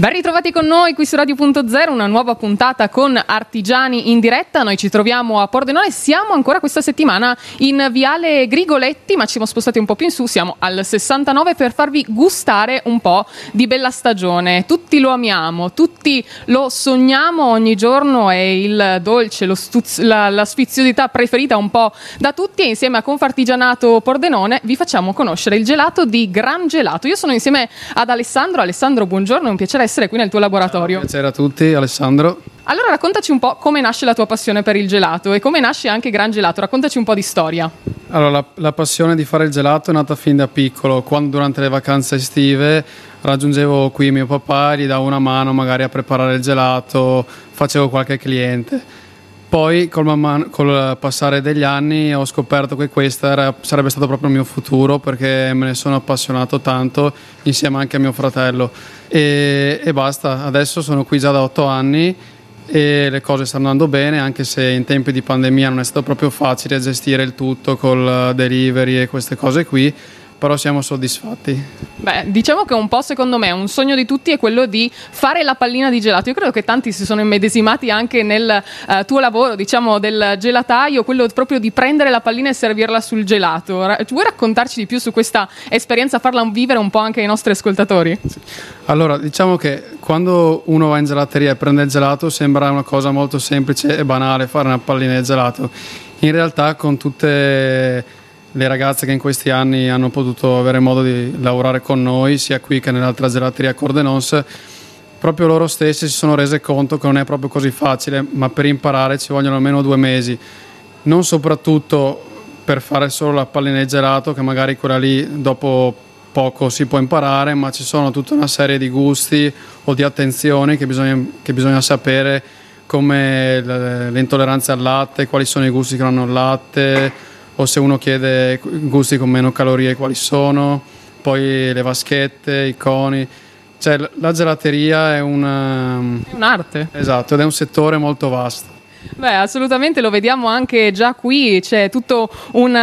Ben ritrovati con noi qui su Radio.0, una nuova puntata con Artigiani in diretta. Noi ci troviamo a Pordenone, siamo ancora questa settimana in Viale Grigoletti, ma ci siamo spostati un po' più in su, siamo al 69 per farvi gustare un po' di bella stagione. Tutti lo amiamo, tutti lo sogniamo ogni giorno, è il dolce, stuz- la, la sfiziosità preferita un po' da tutti e insieme a Confartigianato Pordenone vi facciamo conoscere il gelato di Gran Gelato. Io sono insieme ad Alessandro. Alessandro, buongiorno, è un piacere essere qui nel tuo laboratorio. Ciao, piacere a tutti, Alessandro. Allora raccontaci un po' come nasce la tua passione per il gelato e come nasce anche Gran Gelato, raccontaci un po' di storia. Allora, la, la passione di fare il gelato è nata fin da piccolo, quando durante le vacanze estive raggiungevo qui mio papà, gli davo una mano magari a preparare il gelato, facevo qualche cliente. Poi col, man- col, passare degli anni ho scoperto che questo era, sarebbe stato proprio il mio futuro perché me ne sono appassionato tanto insieme anche a mio fratello. E, e basta, adesso sono qui già da otto anni e le cose stanno andando bene anche se in tempi di pandemia non è stato proprio facile gestire il tutto col delivery e queste cose qui però siamo soddisfatti. Beh, diciamo che un po' secondo me un sogno di tutti è quello di fare la pallina di gelato. Io credo che tanti si sono immedesimati anche nel uh, tuo lavoro, diciamo, del gelataio, quello proprio di prendere la pallina e servirla sul gelato. Ra- vuoi raccontarci di più su questa esperienza, farla vivere un po' anche ai nostri ascoltatori? Allora, diciamo che quando uno va in gelateria e prende il gelato sembra una cosa molto semplice e banale fare una pallina di gelato. In realtà con tutte le ragazze che in questi anni hanno potuto avere modo di lavorare con noi, sia qui che nell'altra gelateria Cordenons, proprio loro stessi si sono rese conto che non è proprio così facile, ma per imparare ci vogliono almeno due mesi. Non soprattutto per fare solo la pallina di gelato, che magari quella lì dopo poco si può imparare, ma ci sono tutta una serie di gusti o di attenzioni che bisogna, che bisogna sapere, come l'intolleranza al latte, quali sono i gusti che non hanno il latte o se uno chiede gusti con meno calorie quali sono, poi le vaschette, i coni. Cioè, la gelateria è una... È un'arte. Esatto, ed è un settore molto vasto. Beh, assolutamente lo vediamo anche già qui, c'è tutto un,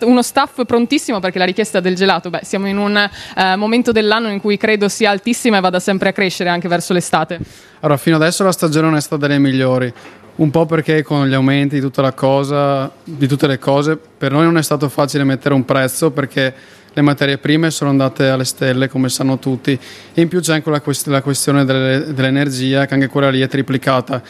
uno staff prontissimo perché la richiesta del gelato, beh, siamo in un uh, momento dell'anno in cui credo sia altissima e vada sempre a crescere anche verso l'estate. Allora, fino adesso la stagione non è stata delle migliori, un po' perché con gli aumenti di, cosa, di tutte le cose per noi non è stato facile mettere un prezzo perché le materie prime sono andate alle stelle come sanno tutti. E in più c'è anche la, quest- la questione delle, dell'energia che anche quella lì è triplicata.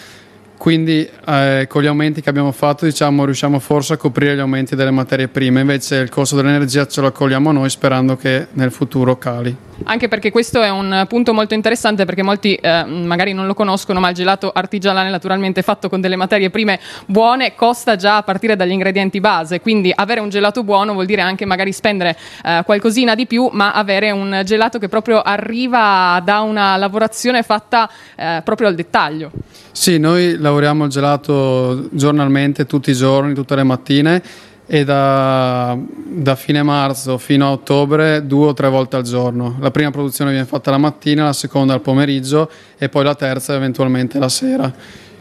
Quindi eh, con gli aumenti che abbiamo fatto diciamo, riusciamo forse a coprire gli aumenti delle materie prime, invece il costo dell'energia ce lo accogliamo noi sperando che nel futuro cali. Anche perché questo è un punto molto interessante perché molti eh, magari non lo conoscono, ma il gelato artigianale naturalmente fatto con delle materie prime buone costa già a partire dagli ingredienti base, quindi avere un gelato buono vuol dire anche magari spendere eh, qualcosina di più, ma avere un gelato che proprio arriva da una lavorazione fatta eh, proprio al dettaglio. Sì, noi lavoriamo il gelato giornalmente, tutti i giorni, tutte le mattine e da, da, fine marzo fino a ottobre due o tre volte al giorno. La prima produzione viene fatta la mattina, la seconda al pomeriggio e poi la terza eventualmente la sera.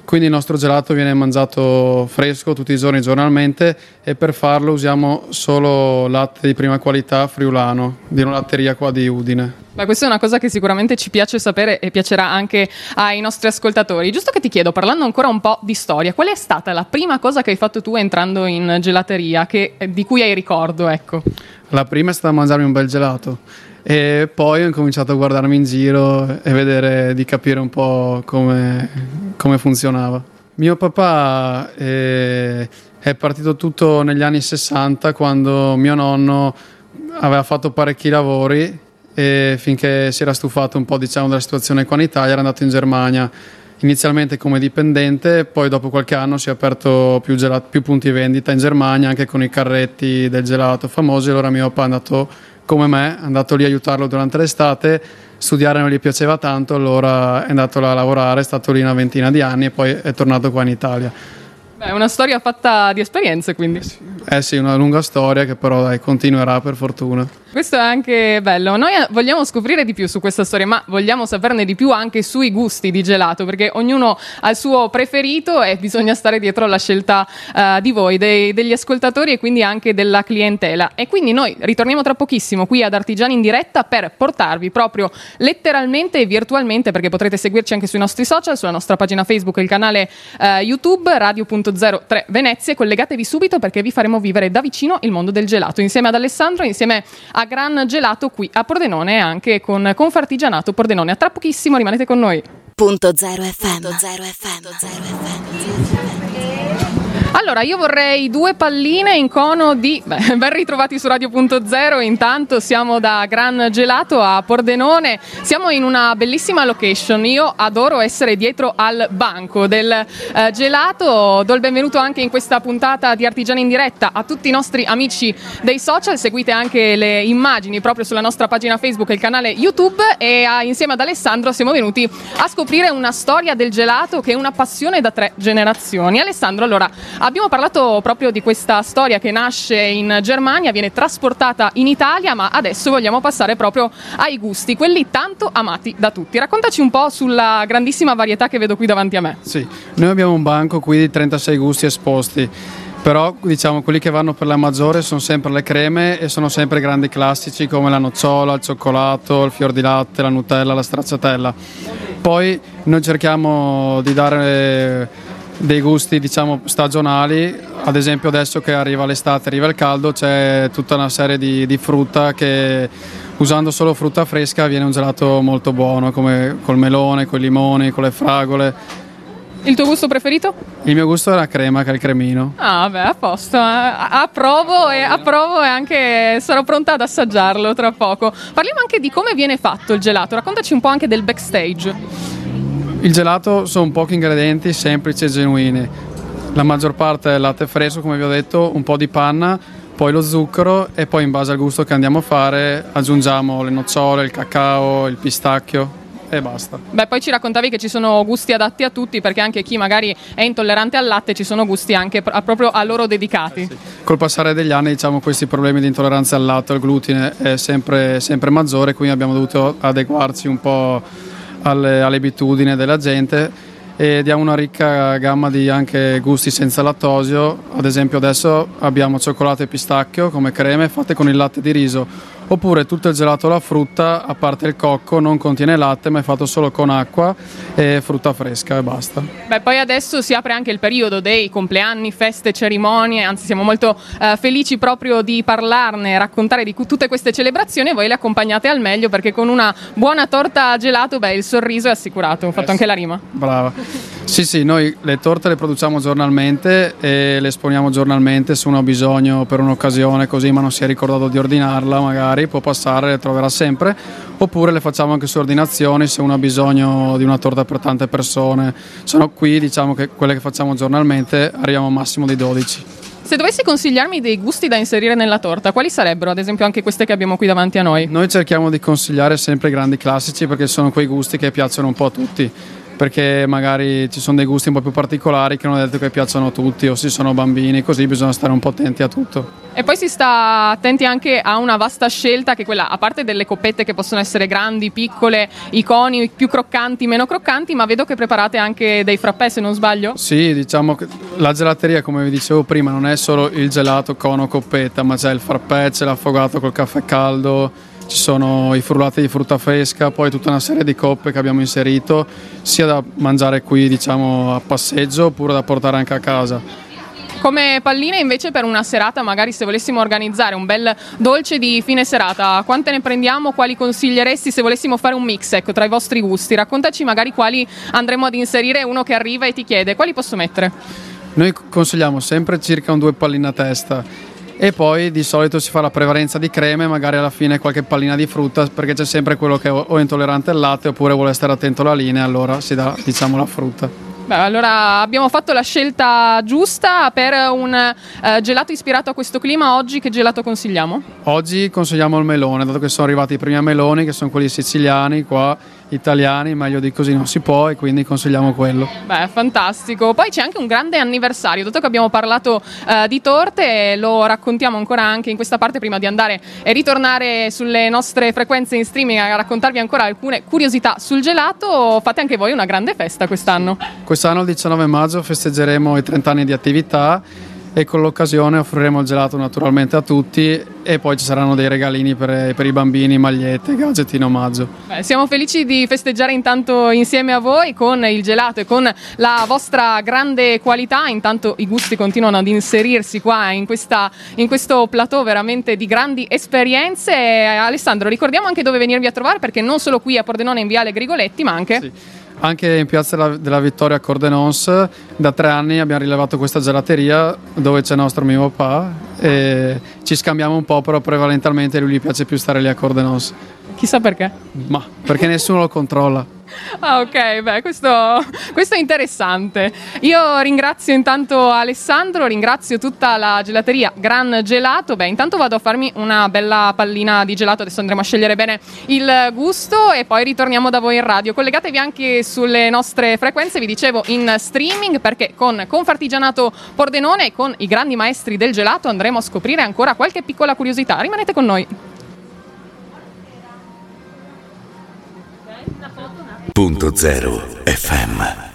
Quindi il nostro gelato viene mangiato fresco tutti i giorni giornalmente e per farlo usiamo solo latte di prima qualità friulano di una latteria qua di Udine. Beh, questa è una cosa che sicuramente ci piace sapere e piacerà anche ai nostri ascoltatori. Giusto che ti chiedo, parlando ancora un po' di storia, qual è stata la prima cosa che hai fatto tu entrando in gelateria, che, di cui hai ricordo? Ecco. La prima è stata mangiarmi un bel gelato e poi ho cominciato a guardarmi in giro e vedere di capire un po' come, come funzionava. Mio papà è, è partito tutto negli anni 60 quando mio nonno aveva fatto parecchi lavori e finché si era stufato un po' diciamo, della situazione qua in Italia era andato in Germania inizialmente come dipendente, poi dopo qualche anno si è aperto più, gelato, più punti vendita in Germania anche con i carretti del gelato famosi, allora mio papà è andato come me, è andato lì a aiutarlo durante l'estate, studiare non gli piaceva tanto, allora è andato là a lavorare, è stato lì una ventina di anni e poi è tornato qua in Italia. È una storia fatta di esperienze quindi. Eh sì, una lunga storia che però dai, continuerà per fortuna. Questo è anche bello. Noi eh, vogliamo scoprire di più su questa storia, ma vogliamo saperne di più anche sui gusti di gelato, perché ognuno ha il suo preferito e bisogna stare dietro alla scelta uh, di voi, dei, degli ascoltatori e quindi anche della clientela. E quindi noi ritorniamo tra pochissimo qui ad Artigiani in diretta per portarvi proprio letteralmente e virtualmente, perché potrete seguirci anche sui nostri social, sulla nostra pagina Facebook e il canale uh, YouTube Radio.03 Venezia. Collegatevi subito perché vi faremo vivere da vicino il mondo del gelato insieme ad Alessandro, insieme a Gran Gelato qui a Pordenone anche con Confartigianato Pordenone. A tra pochissimo, rimanete con noi. Punto zero FM. Punto zero FM. Punto zero FM. Allora, io vorrei due palline in cono di. Beh, ben ritrovati su Radio.0. Intanto siamo da Gran Gelato a Pordenone. Siamo in una bellissima location. Io adoro essere dietro al banco del eh, gelato. Do il benvenuto anche in questa puntata di Artigiani in diretta a tutti i nostri amici dei social. Seguite anche le immagini proprio sulla nostra pagina Facebook e il canale YouTube. E a, insieme ad Alessandro siamo venuti a scoprire una storia del gelato che è una passione da tre generazioni. Alessandro, allora Abbiamo parlato proprio di questa storia che nasce in Germania, viene trasportata in Italia, ma adesso vogliamo passare proprio ai gusti, quelli tanto amati da tutti. Raccontaci un po' sulla grandissima varietà che vedo qui davanti a me. Sì, noi abbiamo un banco qui di 36 gusti esposti però diciamo quelli che vanno per la maggiore sono sempre le creme e sono sempre grandi classici come la nocciola, il cioccolato, il fior di latte, la Nutella, la stracciatella. Poi noi cerchiamo di dare dei gusti diciamo stagionali, ad esempio adesso che arriva l'estate, arriva il caldo, c'è tutta una serie di, di frutta che usando solo frutta fresca viene un gelato molto buono, come col melone, con i limoni, con le fragole. Il tuo gusto preferito? Il mio gusto è la crema, che è il cremino. Ah, vabbè, a posto. Approvo e, approvo e anche sarò pronta ad assaggiarlo tra poco. Parliamo anche di come viene fatto il gelato. Raccontaci un po' anche del backstage. Il gelato sono pochi ingredienti semplici e genuini. La maggior parte è latte fresco, come vi ho detto, un po' di panna, poi lo zucchero e poi in base al gusto che andiamo a fare aggiungiamo le nocciole, il cacao, il pistacchio e basta. Beh, poi ci raccontavi che ci sono gusti adatti a tutti perché anche chi magari è intollerante al latte ci sono gusti anche proprio a loro dedicati. Eh sì. Col passare degli anni diciamo questi problemi di intolleranza al latte, al glutine è sempre, sempre maggiore, quindi abbiamo dovuto adeguarci un po' alle, abitudini della gente e diamo una ricca gamma di anche gusti senza lattosio, ad esempio adesso abbiamo cioccolato e pistacchio come creme fatte con il latte di riso oppure tutto il gelato alla frutta, a parte il cocco, non contiene latte ma è fatto solo con acqua e frutta fresca e basta. Beh, poi adesso si apre anche il periodo dei compleanni, feste, cerimonie, anzi siamo molto eh, felici proprio di parlarne, raccontare di tutte queste celebrazioni e voi le accompagnate al meglio perché con una buona torta gelato, beh, il sorriso è assicurato, ho fatto eh anche la rima. Brava. Sì, sì, noi le torte le produciamo giornalmente e le esponiamo giornalmente se uno ha bisogno per un'occasione così ma non si è ricordato di ordinarla magari può passare, le troverà sempre, oppure le facciamo anche su ordinazioni se uno ha bisogno di una torta per tante persone. Sono qui, diciamo che quelle che facciamo giornalmente arriviamo a massimo di 12. Se dovessi consigliarmi dei gusti da inserire nella torta, quali sarebbero? Ad esempio anche queste che abbiamo qui davanti a noi. Noi cerchiamo di consigliare sempre i grandi classici perché sono quei gusti che piacciono un po' a tutti perché magari ci sono dei gusti un po' più particolari che non è detto che piacciono a tutti o se sono bambini, così bisogna stare un po' attenti a tutto. E poi si sta attenti anche a una vasta scelta che quella, a parte delle coppette che possono essere grandi, piccole, i coni più croccanti, meno croccanti, ma vedo che preparate anche dei frappè se non sbaglio. Sì, diciamo che la gelateria, come vi dicevo prima, non è solo il gelato, cono, coppetta, ma c'è il frappè, c'è l'affogato col caffè caldo, ci sono i frullati di frutta fresca, poi tutta una serie di coppe che abbiamo inserito, sia da mangiare qui diciamo a passeggio oppure da portare anche a casa. Come palline invece per una serata, magari se volessimo organizzare un bel dolce di fine serata, quante ne prendiamo? Quali consiglieresti se volessimo fare un mix ecco, tra i vostri gusti? Raccontaci magari quali andremo ad inserire uno che arriva e ti chiede quali posso mettere. Noi consigliamo sempre circa un due palline a testa e poi di solito si fa la prevalenza di creme, magari alla fine qualche pallina di frutta perché c'è sempre quello che o è intollerante al latte oppure vuole stare attento alla linea, allora si dà diciamo la frutta. Beh, allora abbiamo fatto la scelta giusta per un eh, gelato ispirato a questo clima. Oggi che gelato consigliamo? Oggi consigliamo il melone, dato che sono arrivati i primi meloni, che sono quelli siciliani qua, italiani, meglio di così non si può e quindi consigliamo quello. Beh, fantastico. Poi c'è anche un grande anniversario, dato che abbiamo parlato uh, di torte, lo raccontiamo ancora anche in questa parte prima di andare e ritornare sulle nostre frequenze in streaming a raccontarvi ancora alcune curiosità sul gelato. Fate anche voi una grande festa quest'anno. Quest'anno il 19 maggio festeggeremo i 30 anni di attività e con l'occasione offriremo il gelato naturalmente a tutti e poi ci saranno dei regalini per, per i bambini, magliette, gadget in omaggio. Beh, siamo felici di festeggiare intanto insieme a voi con il gelato e con la vostra grande qualità, intanto i gusti continuano ad inserirsi qua in, questa, in questo plateau veramente di grandi esperienze. Alessandro, ricordiamo anche dove venirvi a trovare perché non solo qui a Pordenone in Viale Grigoletti ma anche... Sì anche in Piazza della Vittoria a Cordenons da tre anni abbiamo rilevato questa gelateria dove c'è nostro mio papà e ci scambiamo un po' però prevalentemente lui gli piace più stare lì a Cordenons. Chissà perché. Ma perché nessuno lo controlla Ah, ok, beh, questo, questo, è interessante. Io ringrazio intanto Alessandro, ringrazio tutta la gelateria Gran Gelato. Beh, intanto vado a farmi una bella pallina di gelato, adesso andremo a scegliere bene il gusto e poi ritorniamo da voi in radio. Collegatevi anche sulle nostre frequenze, vi dicevo in streaming, perché con Confartigianato Pordenone e con i grandi maestri del gelato andremo a scoprire ancora qualche piccola curiosità. Rimanete con noi. Punto zero FM.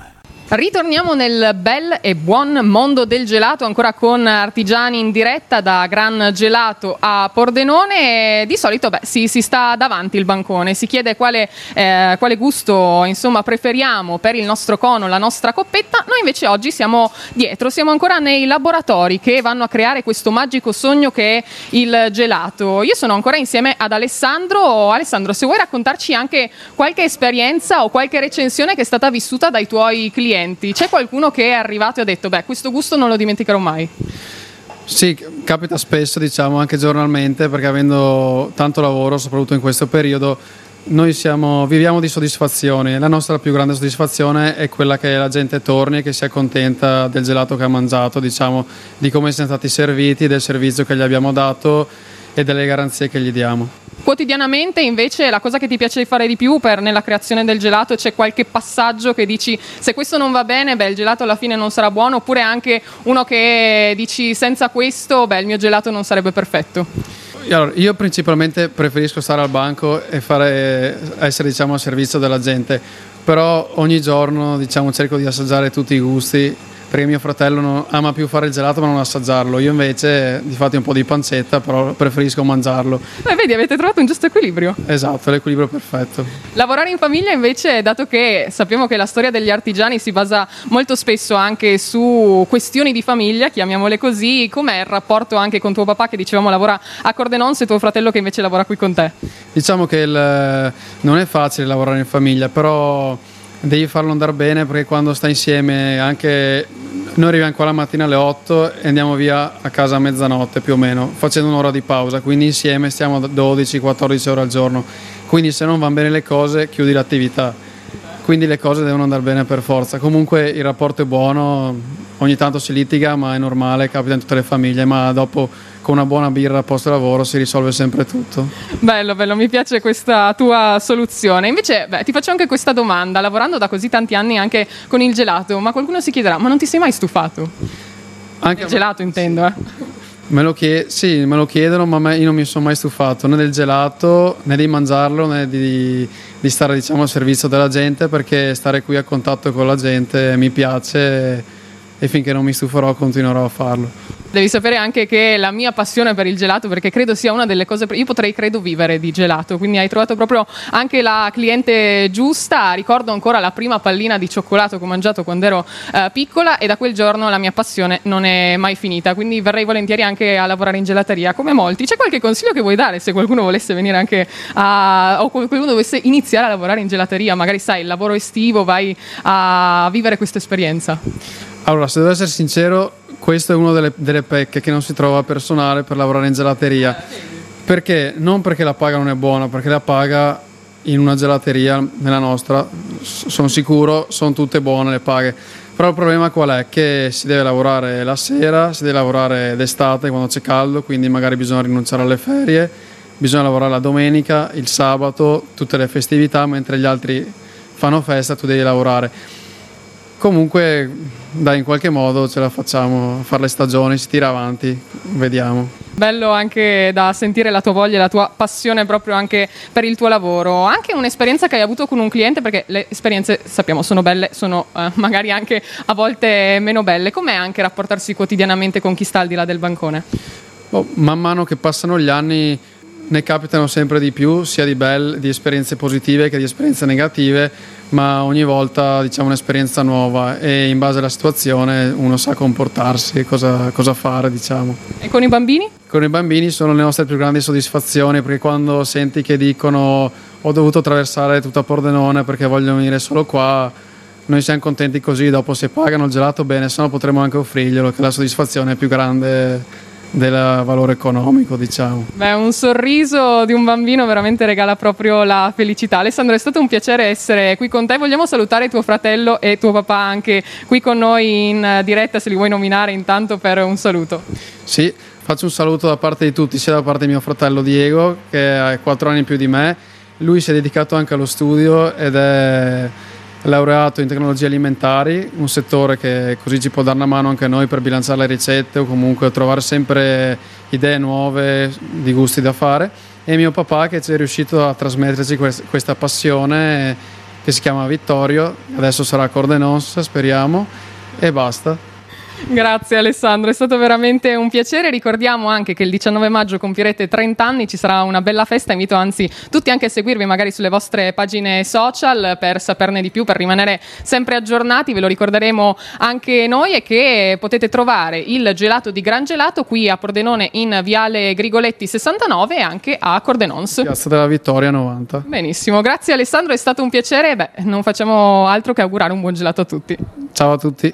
Ritorniamo nel bel e buon mondo del gelato, ancora con artigiani in diretta da Gran Gelato a Pordenone. Di solito beh, si, si, sta davanti il bancone, si chiede quale, eh, quale gusto insomma, preferiamo per il nostro cono, la nostra coppetta. Noi invece oggi siamo dietro, siamo ancora nei laboratori che vanno a creare questo magico sogno che è il gelato. Io sono ancora insieme ad Alessandro. Alessandro, se vuoi raccontarci anche qualche esperienza o qualche recensione che è stata vissuta dai tuoi clienti clienti, c'è qualcuno che è arrivato e ha detto, beh, questo gusto non lo dimenticherò mai? Sì, capita spesso, diciamo, anche giornalmente, perché avendo tanto lavoro, soprattutto in questo periodo, noi siamo, viviamo di soddisfazioni. La nostra più grande soddisfazione è quella che la gente torni e che sia contenta del gelato che ha mangiato, diciamo, di come siamo stati serviti, del servizio che gli abbiamo dato e delle garanzie che gli diamo. Quotidianamente invece la cosa che ti piace fare di più per, nella creazione del gelato c'è qualche passaggio che dici se questo non va bene, beh il gelato alla fine non sarà buono oppure anche uno che dici senza questo, beh il mio gelato non sarebbe perfetto. Allora, io principalmente preferisco stare al banco e fare, essere diciamo, al servizio della gente, però ogni giorno diciamo, cerco di assaggiare tutti i gusti perché mio fratello non, ama più fare il gelato ma non assaggiarlo. Io invece, di fatti, un po' di pancetta, però preferisco mangiarlo. Beh, vedi, avete trovato un giusto equilibrio. Esatto, l'equilibrio perfetto. Lavorare in famiglia, invece, dato che sappiamo che la storia degli artigiani si basa molto spesso anche su questioni di famiglia, chiamiamole così, com'è il rapporto anche con tuo papà che dicevamo lavora a Cordenons e tuo fratello che invece lavora qui con te? Diciamo che il, non è facile lavorare in famiglia, però devi farlo andare bene perché quando stai insieme anche noi arriviamo qua la mattina alle 8 e andiamo via a casa a mezzanotte più o meno facendo un'ora di pausa. Quindi insieme stiamo 12-14 ore al giorno. Quindi se non vanno bene le cose chiudi l'attività. Quindi le cose devono andare bene per forza. Comunque il rapporto è buono ogni tanto si litiga ma è normale capita in tutte le famiglie. Ma dopo con una buona birra a posto lavoro si risolve sempre tutto. Bello, bello, mi piace questa tua soluzione. Invece, beh, ti faccio anche questa domanda, lavorando da così tanti anni anche con il gelato, ma qualcuno si chiederà, ma non ti sei mai stufato? Anche il gelato intendo, eh. Me lo, chied- sì, me lo chiedono, ma io non mi sono mai stufato né del gelato, né di mangiarlo, né di, di stare diciamo, al servizio della gente, perché stare qui a contatto con la gente mi piace e finché non mi stuferò continuerò a farlo. Devi sapere anche che la mia passione per il gelato, perché credo sia una delle cose. Io potrei, credo, vivere di gelato. Quindi hai trovato proprio anche la cliente giusta. Ricordo ancora la prima pallina di cioccolato che ho mangiato quando ero eh, piccola, e da quel giorno la mia passione non è mai finita. Quindi verrei volentieri anche a lavorare in gelateria, come molti. C'è qualche consiglio che vuoi dare se qualcuno volesse venire anche a. o qualcuno dovesse iniziare a lavorare in gelateria? Magari sai, il lavoro estivo, vai a vivere questa esperienza. Allora, se devo essere sincero, questa è una delle, delle, pecche che non si trova personale per lavorare in gelateria. Perché? Non perché la paga non è buona, perché la paga in una gelateria, nella nostra, sono sicuro, sono tutte buone le paghe. Però il problema qual è? Che si deve lavorare la sera, si deve lavorare d'estate quando c'è caldo, quindi magari bisogna rinunciare alle ferie, bisogna lavorare la domenica, il sabato, tutte le festività, mentre gli altri fanno festa, tu devi lavorare. Comunque, dai, in qualche modo ce la facciamo a fare le stagioni, si tira avanti, vediamo. Bello anche da sentire la tua voglia, la tua passione proprio anche per il tuo lavoro. Anche un'esperienza che hai avuto con un cliente, perché le esperienze sappiamo sono belle, sono eh, magari anche a volte meno belle. Com'è anche rapportarsi quotidianamente con chi sta al di là del bancone? Oh, man mano che passano gli anni ne capitano sempre di più, sia di, belle, di esperienze positive che di esperienze negative, ma ogni volta diciamo un'esperienza nuova e in base alla situazione uno sa comportarsi, cosa, cosa fare diciamo. E con i bambini? Con i bambini sono le nostre più grandi soddisfazioni perché quando senti che dicono ho dovuto attraversare tutta Pordenone perché voglio venire solo qua, noi siamo contenti così, dopo se pagano il gelato bene, se no potremo anche offrirglielo, che la soddisfazione è più grande del valore economico, diciamo. Beh, un sorriso di un bambino veramente regala proprio la felicità. Alessandro, è stato un piacere essere qui con te. Vogliamo salutare tuo fratello e tuo papà anche qui con noi in diretta, se li vuoi nominare intanto per un saluto. Sì, faccio un saluto da parte di tutti, sia da parte di mio fratello Diego, che ha 4 anni più di me. Lui si è dedicato anche allo studio ed è laureato in tecnologie alimentari, un settore che così ci può dare una mano anche a noi per bilanciare le ricette o comunque trovare sempre idee nuove di gusti da fare. E mio papà che ci è riuscito a trasmetterci questa passione che si chiama Vittorio, adesso sarà Cordenons, speriamo, e basta. Grazie Alessandro, è stato veramente un piacere. Ricordiamo anche che il 19 maggio compirete 30 anni, ci sarà una bella festa. Invito anzi tutti anche a seguirvi magari sulle vostre pagine social per saperne di più, per rimanere sempre aggiornati. Ve lo ricorderemo anche noi e che potete trovare il gelato di Gran Gelato qui a Pordenone in Viale Grigoletti 69 e anche a Cordenons. Piazza della Vittoria 90. Benissimo, grazie Alessandro, è stato un piacere. Beh, non facciamo altro che augurare un buon gelato a tutti. Ciao a tutti.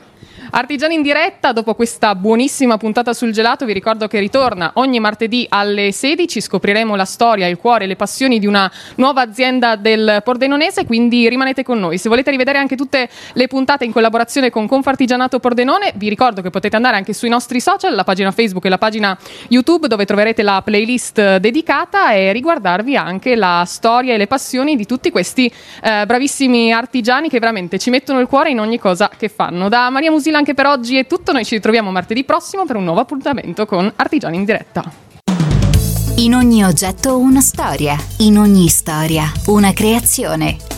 Artigiani in diretta, dopo questa buonissima puntata sul gelato, vi ricordo che ritorna ogni martedì alle 16. Scopriremo la storia, il cuore e le passioni di una nuova azienda del Pordenonese, quindi rimanete con noi. Se volete rivedere anche tutte le puntate in collaborazione con Confartigianato Pordenone, vi ricordo che potete andare anche sui nostri social, la pagina Facebook e la pagina YouTube, dove troverete la playlist dedicata e riguardarvi anche la storia e le passioni di tutti questi eh, bravissimi artigiani che veramente ci mettono il cuore in ogni cosa che fanno. Da Maria Musila anche per oggi è tutto, noi ci ritroviamo martedì prossimo per un nuovo appuntamento con Artigiani in diretta. In ogni oggetto una storia, in ogni storia una creazione.